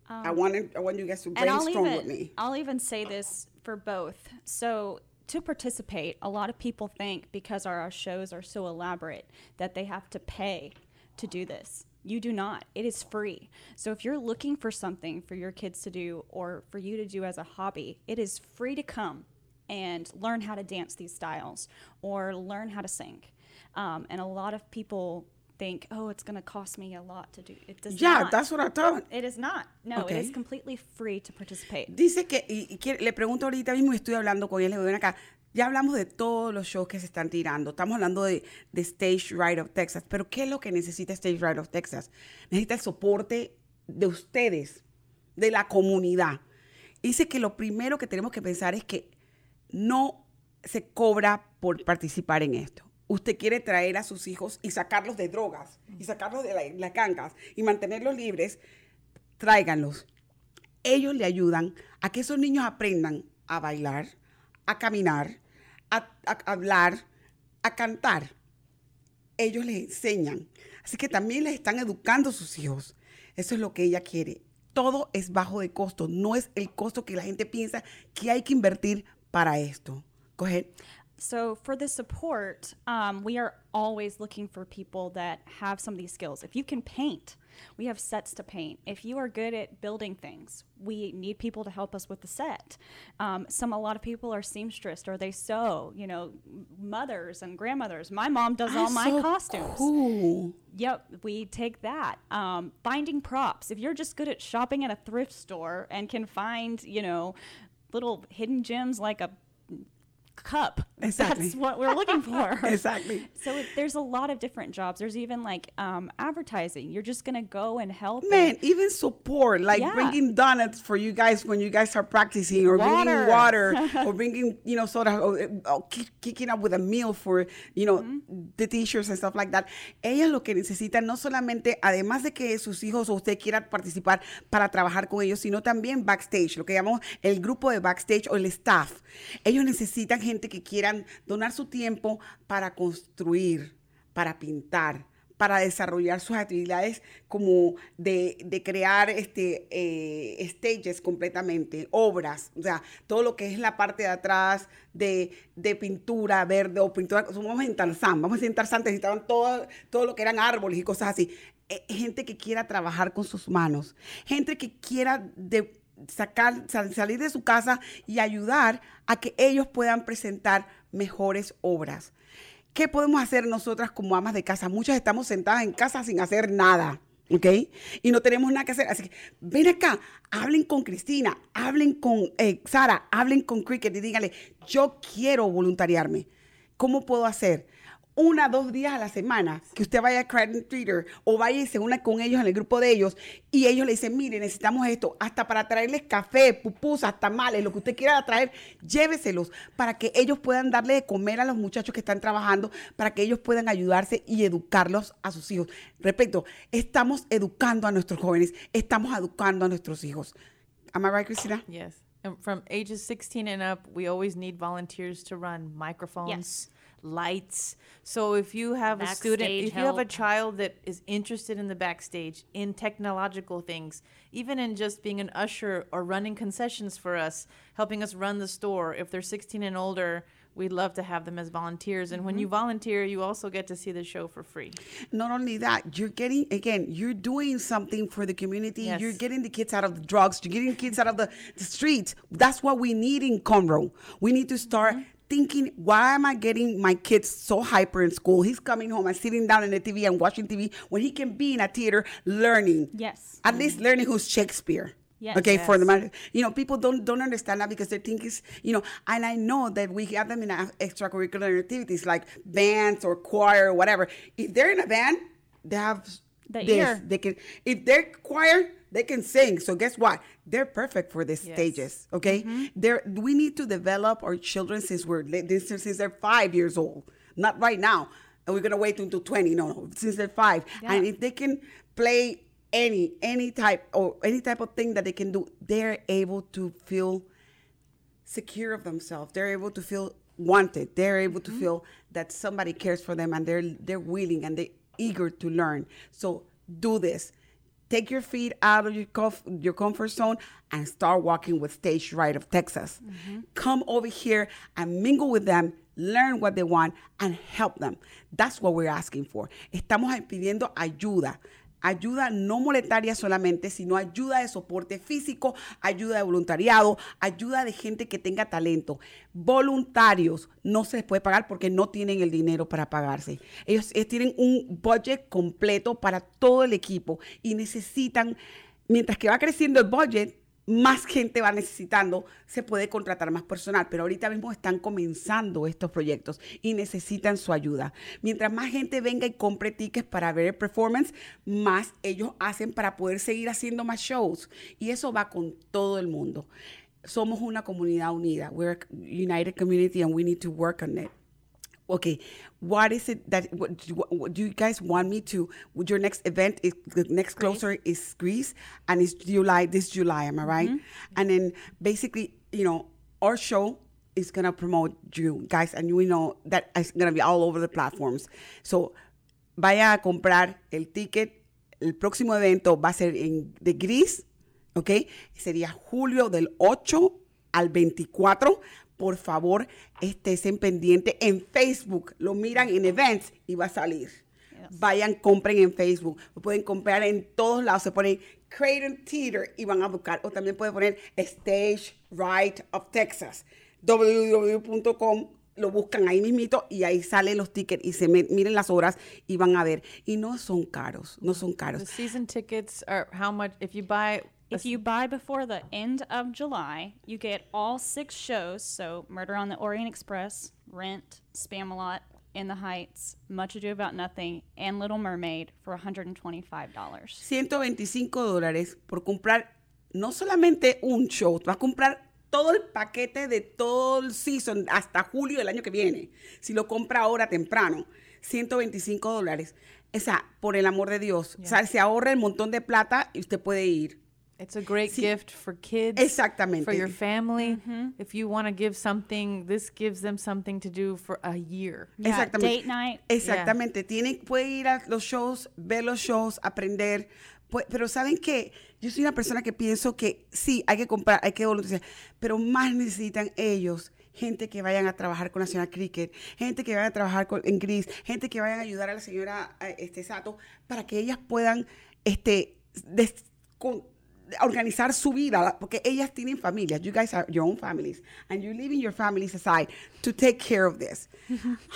I um, want I want you guys to brainstorm even with me. I'll even say this for both. So to participate, a lot of people think because our, our shows are so elaborate that they have to pay to do this. You do not. It is free. So if you're looking for something for your kids to do or for you to do as a hobby, it is free to come and learn how to dance these styles or learn how to sing. Um, and a lot of people think, oh, it's going to cost me a lot to do. It does Yeah, not. that's what I thought. It is not. No, Okay. it is completely free to participate. Dice que, y, y quiere- le pregunto ahorita mismo, y estoy hablando con él, le digo, ven acá, ya hablamos de todos los shows que se están tirando, estamos hablando de, de Stage Right of Texas, pero ¿qué es lo que necesita Stage Right of Texas? Necesita el soporte de ustedes, de la comunidad. Dice que lo primero que tenemos que pensar es que no se cobra por participar en esto. Usted quiere traer a sus hijos y sacarlos de drogas, y sacarlos de la- las gangas, y mantenerlos libres, tráiganlos ellos le ayudan a que esos niños aprendan a bailar, a caminar, a, a hablar, a cantar. Ellos les enseñan. Así que también les están educando a sus hijos. Eso es lo que ella quiere. Todo es bajo de costo. No es el costo que la gente piensa que hay que invertir para esto. Coge. So for the support, um, we are always looking for people that have some of these skills. If you can paint, we have sets to paint. If you are good at building things, we need people to help us with the set. Um, some a lot of people are seamstress or they sew. You know, mothers and grandmothers. My mom does all That's my so costumes. Cool. Yep, we take that. Um, finding props. If you're just good at shopping at a thrift store and can find, you know, little hidden gems like a cup, Exactly. that's what we're looking for. Exactly. So it, there's a lot of different jobs. There's even like um, advertising. You're just gonna go and help. Man, and- even support, like Yeah. bringing donuts for you guys when you guys are practicing, or bringing Water. water, or bringing, you know, soda, or, or kicking up with a meal for, you know, the t-shirts and stuff like that. Ellas lo que necesitan no solamente, además de que sus hijos o usted quiera participar para trabajar con ellos, sino también backstage, lo que llamamos el grupo de backstage o el staff. Ellos necesitan gente que quieran donar su tiempo para construir, para pintar, para desarrollar sus actividades como de, de crear este, eh, stages completamente, obras, o sea, todo lo que es la parte de atrás de, de pintura verde o pintura, vamos en Tarzán, vamos en Tarzán, necesitaban todo, todo lo que eran árboles y cosas así. Eh, gente que quiera trabajar con sus manos, gente que quiera de, sacar, sal- salir de su casa y ayudar a que ellos puedan presentar mejores obras. ¿Qué podemos hacer nosotras como amas de casa? Muchas estamos sentadas en casa sin hacer nada, ¿ok? Y no tenemos nada que hacer. Así que ven acá, hablen con Cristina, hablen con eh, Sara, hablen con Cricket y díganle, yo quiero voluntariarme. ¿Cómo puedo hacer? Una, dos días a la semana, que usted vaya a Credit Twitter o vaya y se una con ellos en el grupo de ellos y ellos le dicen, mire, necesitamos esto, hasta para traerles café, pupusas, tamales, lo que usted quiera traer, lléveselos para que ellos puedan darle de comer a los muchachos que están trabajando, para que ellos puedan ayudarse y educarlos a sus hijos. Repito, estamos educando a nuestros jóvenes, estamos educando a nuestros hijos. Am I right, Cristina? Yes. And from ages 16 and up, we always need volunteers to run microphones, Yes. Lights. So if you have a student, Backstage if you have a child that is interested in the backstage, in technological things, even in just being an usher or running concessions for us, helping us run the store, if they're 16 and older, we'd love to have them as volunteers. And when mm-hmm. you volunteer, you also get to see the show for free. not only that, you're getting again, you're doing something for the community. Yes. You're getting the kids out of the drugs. You're getting kids out of the, the streets. That's what we need in Conroe. We need to start mm-hmm. Thinking, why am I getting my kids so hyper in school? He's coming home and sitting down in the TV and watching TV when he can be in a theater learning. Yes. At least mm-hmm. learning who's Shakespeare. Yes. Okay, for the Yes. matter, you know, people don't don't understand that because they think it's, you know, and I know that we have them in extracurricular activities like bands or choir or whatever. If they're in a band, they have The this. ear. They can. If they're choir, they can sing. So guess what? They're perfect for these Yes. stages. Okay, mm-hmm. they're we need to develop our children since we're since they're five years old, not right now. And we're gonna wait until twenty. No, no, since they're five, and if they can play any any type or any type of thing that they can do, they're able to feel secure of themselves. They're able to feel wanted. They're able to mm-hmm. feel that somebody cares for them and they're they're willing and they're eager to learn. So do this. Take your feet out of your your comfort zone and start walking with Stage Right of Texas. Mm-hmm. Come over here and mingle with them, learn what they want, and help them. That's what we're asking for. Estamos pidiendo ayuda. Ayuda no monetaria solamente, sino ayuda de soporte físico, ayuda de voluntariado, ayuda de gente que tenga talento. Voluntarios no se les puede pagar porque no tienen el dinero para pagarse. Ellos, ellos tienen un budget completo para todo el equipo y necesitan, mientras que va creciendo el budget, más gente va necesitando, se puede contratar más personal, pero ahorita mismo están comenzando estos proyectos y necesitan su ayuda. Mientras más gente venga y compre tickets para ver el performance, más ellos hacen para poder seguir haciendo más shows. Y eso va con todo el mundo. Somos una comunidad unida. We're a united community and we need to work on it. Okay, what is it that what, do you- what do you guys want me to? Would your next event is the next closer is Greece and it's July this July, am I right? Mm-hmm. And then basically, you know, our show is gonna promote you guys, and we know that it's gonna be all over the platforms. So vaya a comprar el ticket. El próximo evento va a ser en de Gris, ¿ok? Sería julio del 8 al 24 por favor, estén pendiente en Facebook. Lo miran en events y va a salir. Vayan, compren en Facebook. Lo pueden comprar en todos lados. Se ponen Creighton Theater y van a buscar. O también pueden poner Stage Right of Texas. www.com lo buscan ahí mismito y ahí salen los tickets y se miren las horas y van a ver. Y no son caros, no son The caros. season tickets are how much? If you buy, If you buy before the end of July, you get all six shows. So, Murder on the Orient Express, Rent, Spamalot, In the Heights, Much Ado About Nothing, and Little Mermaid for $125. 125 dólares por comprar no solamente un show, vas a comprar todo el paquete de todo el season hasta julio del año que viene. Si lo compra ahora temprano, 125 dólares. O sea, por el amor de Dios. O sea, se ahorra el montón de plata y usted puede ir. It's a great Sí. gift for kids. Exactamente. For your family. If you want to give something, this gives them something to do for a year. Yeah, Exactamente. date night. Exactamente. Tienen, puede ir a los shows, ver los shows, aprender. Pero saben que yo soy una persona que pienso que sí, hay que comprar, hay que voluntariar, pero más necesitan ellos gente que vayan a trabajar con Nacional Cricket, gente que vayan a trabajar con, en Gris, gente que vayan a ayudar a la señora eh, este, Sato para que ellas puedan este, des- con- organizar su vida, porque ellas tienen familias. You guys have your own families, and you're leaving your families aside to take care of this.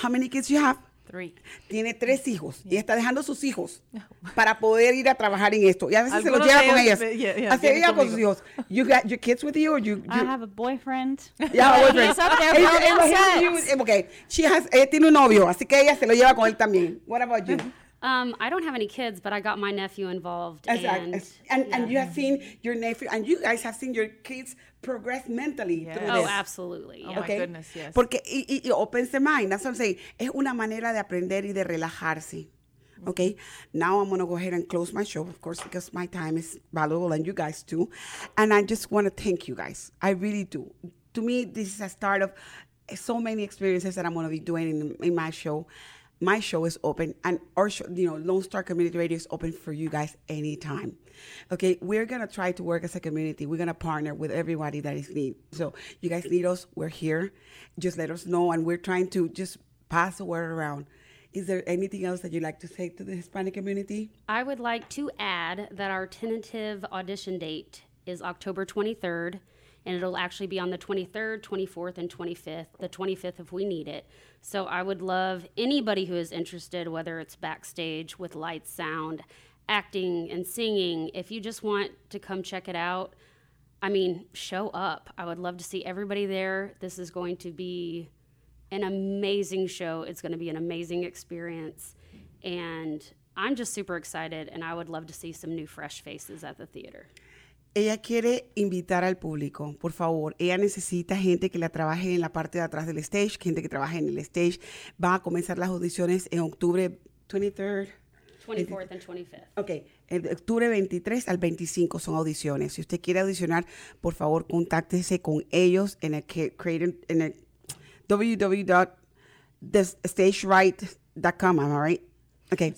How many kids you have? Three. Tiene tres hijos y está dejando sus hijos para poder ir a trabajar en esto. Y a veces se los lleva con ellos, ellas. yeah, yeah, Así ella con sus hijos. You got your kids with you or you? I you have a boyfriend. yeah, boyfriend. he's over there ella- you- sets. okay, she has, ella tiene un novio, así que ella se lo lleva con él también. What about you? Um, I don't have any kids, but I got my nephew involved. Exact- and, And, and, you have seen your nephew, and you guys have seen your kids progress mentally through oh, this. absolutely. Oh yeah. my goodness, yes. Porque, y, y, y open the mind, that's what I'm saying. Es una manera de aprender y de relajarse. Okay, now I'm going to go ahead and close my show, of course, because my time is valuable and you guys too. And I just want to thank you guys. I really do. To me, this is a start of so many experiences that I'm going to be doing in, in my show. My show is open, and our show, you know, Lone Star Community Radio is open for you guys anytime. Okay, we're gonna try to work as a community. We're gonna partner with everybody that is need. So you guys need us, we're here. Just let us know, and we're trying to just pass the word around. Is there anything else that you'd like to say to the Hispanic community? I would like to add that our tentative audition date is October 23rd, and it'll actually be on the 23rd, 24th, and 25th. The 25th if we need it. So I would love anybody who is interested, whether it's backstage with lights, sound, acting, and singing, if you just want to come check it out, I mean, show up. I would love to see everybody there. This is going to be an amazing show. It's going to be an amazing experience. And I'm just super excited, and I would love to see some new, fresh faces at the theater. Ella quiere invitar al público, por favor. Ella necesita gente que la trabaje en la parte de atrás del stage, gente que trabaje en el stage. Va a comenzar las audiciones en octubre 23rd. 24th and 25th. Ok, el de octubre 23 al 25 son audiciones. Si usted quiere audicionar, por favor, contáctese con ellos en el en el www.thestageright.com, am I right? Okay.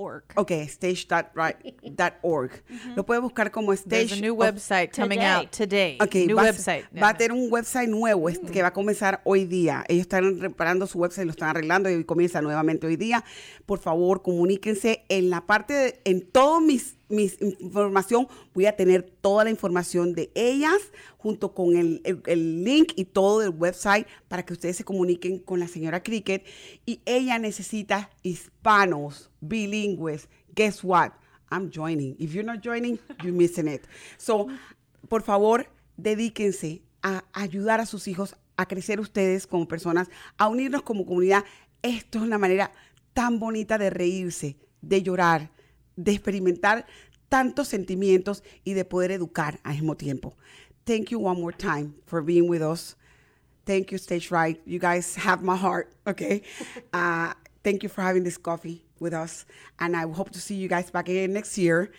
Stage-right.org. Ok, stage.right.org. Lo puede buscar como There's stage. a new of- website coming Today. out today. Ok, new va, a- website. Va a tener un website nuevo este, que va a comenzar hoy día. Ellos están reparando su website, lo están arreglando y comienza nuevamente hoy día. Por favor, comuníquense en la parte, de, en todo mis, mis información, voy a tener toda la información de ellas junto con el, el- el link y todo del website para que ustedes se comuniquen con la señora Cricket. Y ella necesita hispanos, bilingües. Guess what? I'm joining. If you're not joining, you're missing it. So, por favor, dedíquense a ayudar a sus hijos a crecer ustedes como personas, a unirnos como comunidad. Esto es una manera tan bonita de reírse, de llorar, de experimentar tantos sentimientos y de poder educar al mismo tiempo. Thank you one more time for being with us. Thank you, Stage Right. You guys have my heart, okay? Uh, thank you for having this coffee with us. And I hope to see you guys back again next year.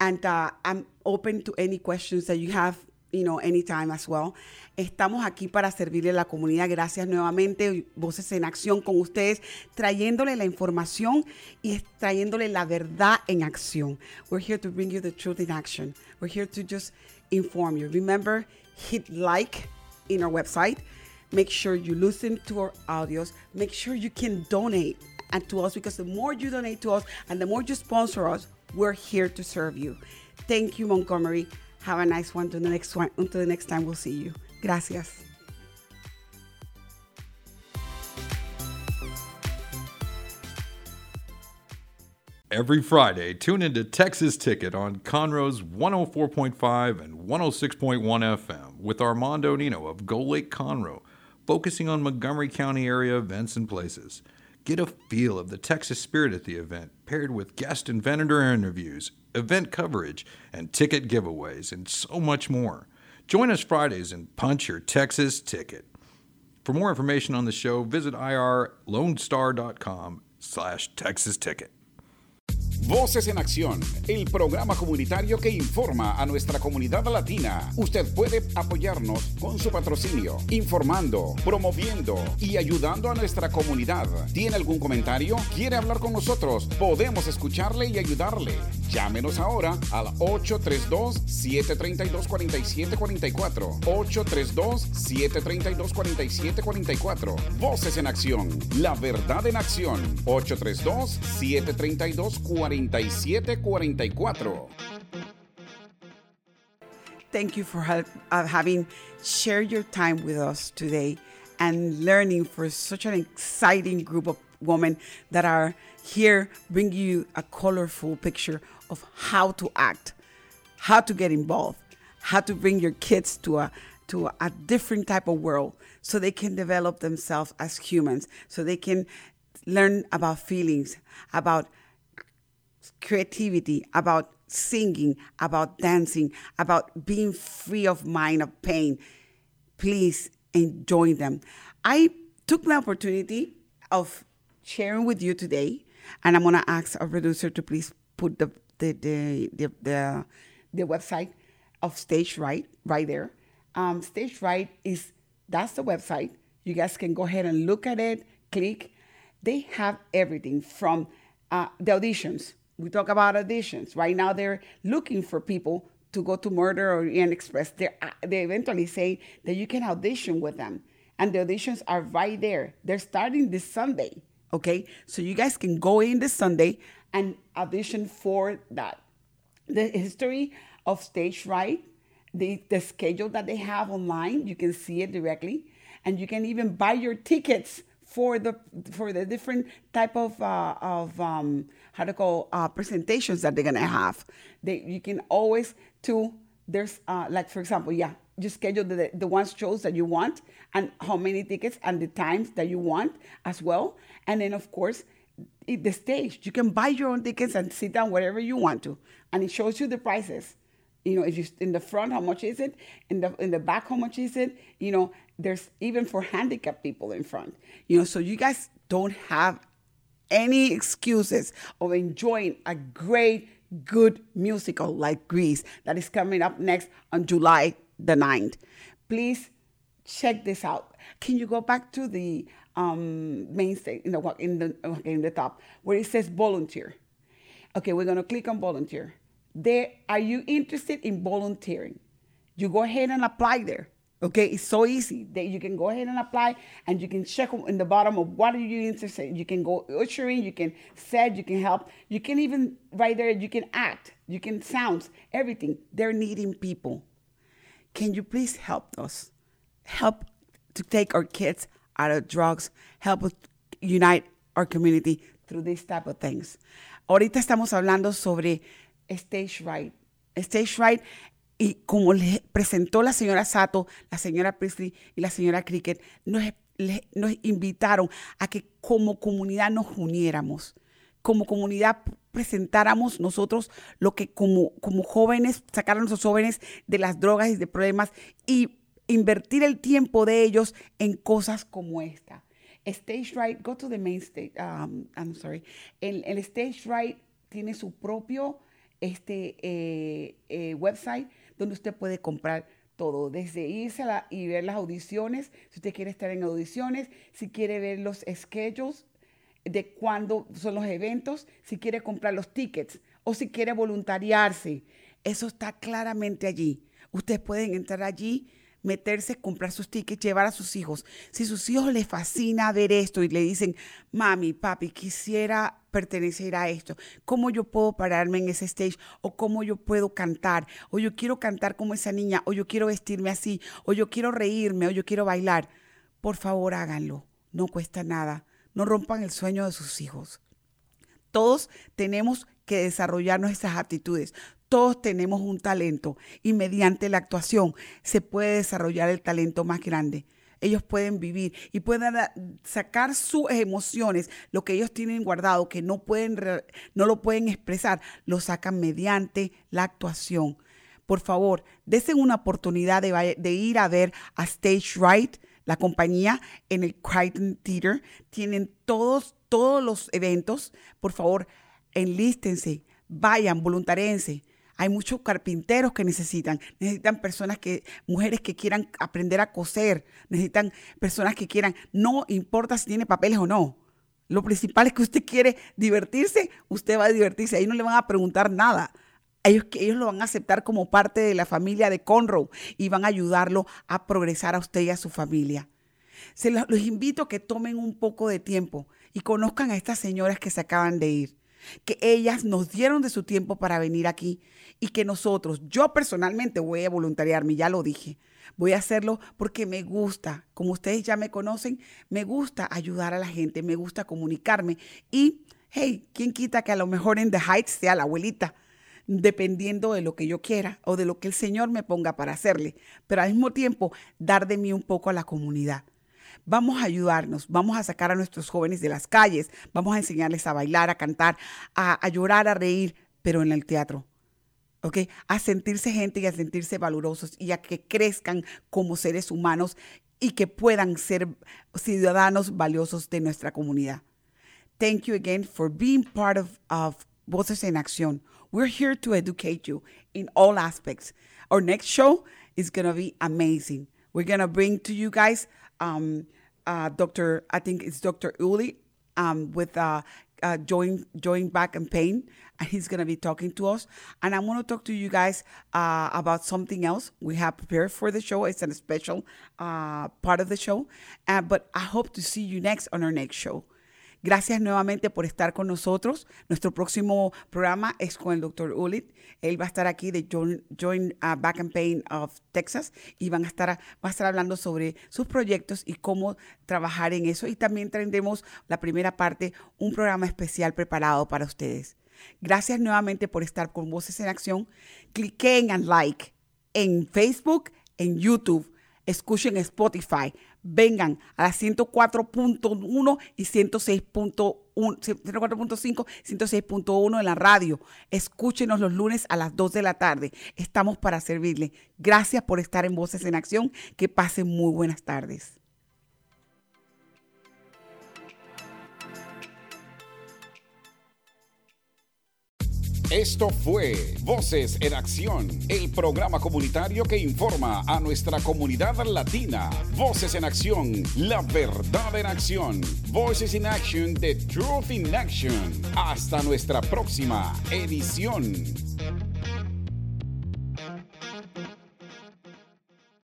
And uh, I'm open to any questions that you have, you know, anytime as well. Estamos aquí para servirle a la comunidad. Gracias nuevamente, Voces en Acción con ustedes, trayéndole la información y trayéndole la verdad en acción. We're here to bring you the truth in action. We're here to just inform you. Remember, hit like, in our website. Make sure you listen to our audios. Make sure you can donate and to us because the more you donate to us and the more you sponsor us, we're here to serve you. Thank you, Montgomery. Have a nice one. Until the next one. Until the next time, we'll see you. Gracias. Every Friday, tune into Texas Ticket on Conroe's 104.5 and 106.1 FM with Armando Nino of Gold Lake Conroe, focusing on Montgomery County area events and places. Get a feel of the Texas spirit at the event, paired with guest and vendor interviews, event coverage, and ticket giveaways, and so much more. Join us Fridays and punch your Texas ticket. For more information on the show, visit irlonestar.com slash Texas Ticket. Voces en Acción, el programa comunitario que informa a nuestra comunidad latina. Usted puede apoyarnos con su patrocinio, informando, promoviendo y ayudando a nuestra comunidad. ¿Tiene algún comentario? ¿Quiere hablar con nosotros? Podemos escucharle y ayudarle. Llámenos ahora al 832-732-4744. 832-732-4744. Voces en Acción, la verdad en acción. 832-732-4744. 4744. Thank you for help, uh, having shared your time with us today and learning for such an exciting group of women that are here bringing you a colorful picture of how to act, how to get involved, how to bring your kids to a to a different type of world so they can develop themselves as humans, so they can learn about feelings, about creativity, about singing, about dancing, about being free of mind, of pain. Please enjoy them. I took the opportunity of sharing with you today, and I'm gonna ask our producer to please put the the the the, the, the website of Stage Right right there. Um, Stage Right is that's the website. You guys can go ahead and look at it, click. They have everything from uh, the auditions we talk about auditions. Right now, they're looking for people to go to Murder or Ian Express. They're, uh, they eventually say that you can audition with them. And the auditions are right there. They're starting this Sunday. Okay. So you guys can go in this Sunday and audition for that. The history of Stage Right, the, the schedule that they have online, you can see it directly. And you can even buy your tickets for the for the different type of uh, of um, how to call uh, presentations that they're gonna have. They you can always to there's uh, like for example, yeah, you schedule the the ones shows that you want and how many tickets and the times that you want as well, and then of course the stage you can buy your own tickets and sit down wherever you want to, and it shows you the prices. You know if you in the front how much is it? In the in the back how much is it? You know there's even for handicapped people in front. You know so you guys don't have any excuses of enjoying a great, good musical like Grease that is coming up next on July the 9th. Please check this out. Can you go back to the um, main stage, in the, in, the, in the top, where it says volunteer? Okay, we're going to click on volunteer. There, are you interested in volunteering? You go ahead and apply there. Okay, it's so easy that you can go ahead and apply and you can check in the bottom of what are you interested. You can go ushering, you can set, you can help, you can even right there, you can act, you can sounds, everything. They're needing people. Can you please help us? Help to take our kids out of drugs, help us unite our community through these type of things. Ahorita estamos hablando sobre stage right. Stage right Y como les presentó la señora Sato, la señora Priestley y la señora Cricket, nos, nos invitaron a que como comunidad nos uniéramos, como comunidad presentáramos nosotros lo que como, como jóvenes, sacar a nuestros jóvenes de las drogas y de problemas y invertir el tiempo de ellos en cosas como esta. Stage Right, go to the main stage, um, I'm sorry. El, el, Stage Right tiene su propio este, eh, eh, website donde usted puede comprar todo, desde irse y ver las audiciones, si usted quiere estar en audiciones, si quiere ver los schedules de cuándo son los eventos, si quiere comprar los tickets o si quiere voluntariarse. Eso está claramente allí. Ustedes pueden entrar allí, meterse, comprar sus tickets, llevar a sus hijos. Si sus hijos les fascina ver esto y le dicen, mami, papi, quisiera pertenecer a esto, ¿cómo yo puedo pararme en ese stage? ¿O cómo yo puedo cantar? ¿O yo quiero cantar como esa niña? ¿O yo quiero vestirme así? ¿O yo quiero reírme? ¿O yo quiero bailar? Por favor, háganlo. No cuesta nada. No rompan el sueño de sus hijos. Todos tenemos que desarrollar nuestras aptitudes. Todos tenemos un talento y mediante la actuación se puede desarrollar el talento más grande. Ellos pueden vivir y pueden sacar sus emociones, lo que ellos tienen guardado, que no, pueden, no lo pueden expresar, lo sacan mediante la actuación. Por favor, desen una oportunidad de, de ir a ver a Stage Right, la compañía en el Crichton Theater. Tienen todos, todos los eventos. Por favor, enlístense, vayan, voluntarense. Hay muchos carpinteros que necesitan, necesitan personas que, mujeres que quieran aprender a coser, necesitan personas que quieran, no importa si tiene papeles o no. Lo principal es que usted quiere divertirse, usted va a divertirse, ahí no le van a preguntar nada. Ellos, ellos lo van a aceptar como parte de la familia de Conroe y van a ayudarlo a progresar a usted y a su familia. Se los, los invito a que tomen un poco de tiempo y conozcan a estas señoras que se acaban de ir que ellas nos dieron de su tiempo para venir aquí y que nosotros, yo personalmente voy a voluntariarme, ya lo dije, voy a hacerlo porque me gusta, como ustedes ya me conocen, me gusta ayudar a la gente, me gusta comunicarme y, hey, ¿quién quita que a lo mejor en The Heights sea la abuelita? dependiendo de lo que yo quiera o de lo que el Señor me ponga para hacerle, pero al mismo tiempo dar de mí un poco a la comunidad. Vamos a ayudarnos, vamos a sacar a nuestros jóvenes de las calles, vamos a enseñarles a bailar, a cantar, a, llorar, a reír, pero en el teatro. ¿ok? A sentirse gente y a sentirse valorosos y a que crezcan como seres humanos y que puedan ser ciudadanos valiosos de nuestra comunidad. Thank you again for being part of, of Voces en Acción. We're here to educate you in all aspects. Our next show is going to be amazing. We're going to bring to you guys um, uh, Dr. I think it's Dr. Uli um, with uh, uh, joint joint back and pain, and he's gonna be talking to us. And I want to talk to you guys uh, about something else we have prepared for the show. It's a special uh, part of the show, uh, but I hope to see you next on our next show. Gracias nuevamente por estar con nosotros. Nuestro próximo programa es con el doctor Ulit. Él va a estar aquí de Join, uh, Back and Pain of Texas y van a estar, va a estar hablando sobre sus proyectos y cómo trabajar en eso. Y también tendremos la primera parte, un programa especial preparado para ustedes. Gracias nuevamente por estar con Voces en Acción. Cliquen en like en Facebook, en YouTube, escuchen Spotify vengan a las 104.1 y 106.1, 104.5, 106.1 en la radio. Escúchenos los lunes a las 2 de la tarde. Estamos para servirle. Gracias por estar en Voces en Acción. Que pasen muy buenas tardes. Esto fue Voces en Acción, el programa comunitario que informa a nuestra comunidad latina. Voces en Acción, la verdad en acción. Voices in Action, the truth in action. Hasta nuestra próxima edición.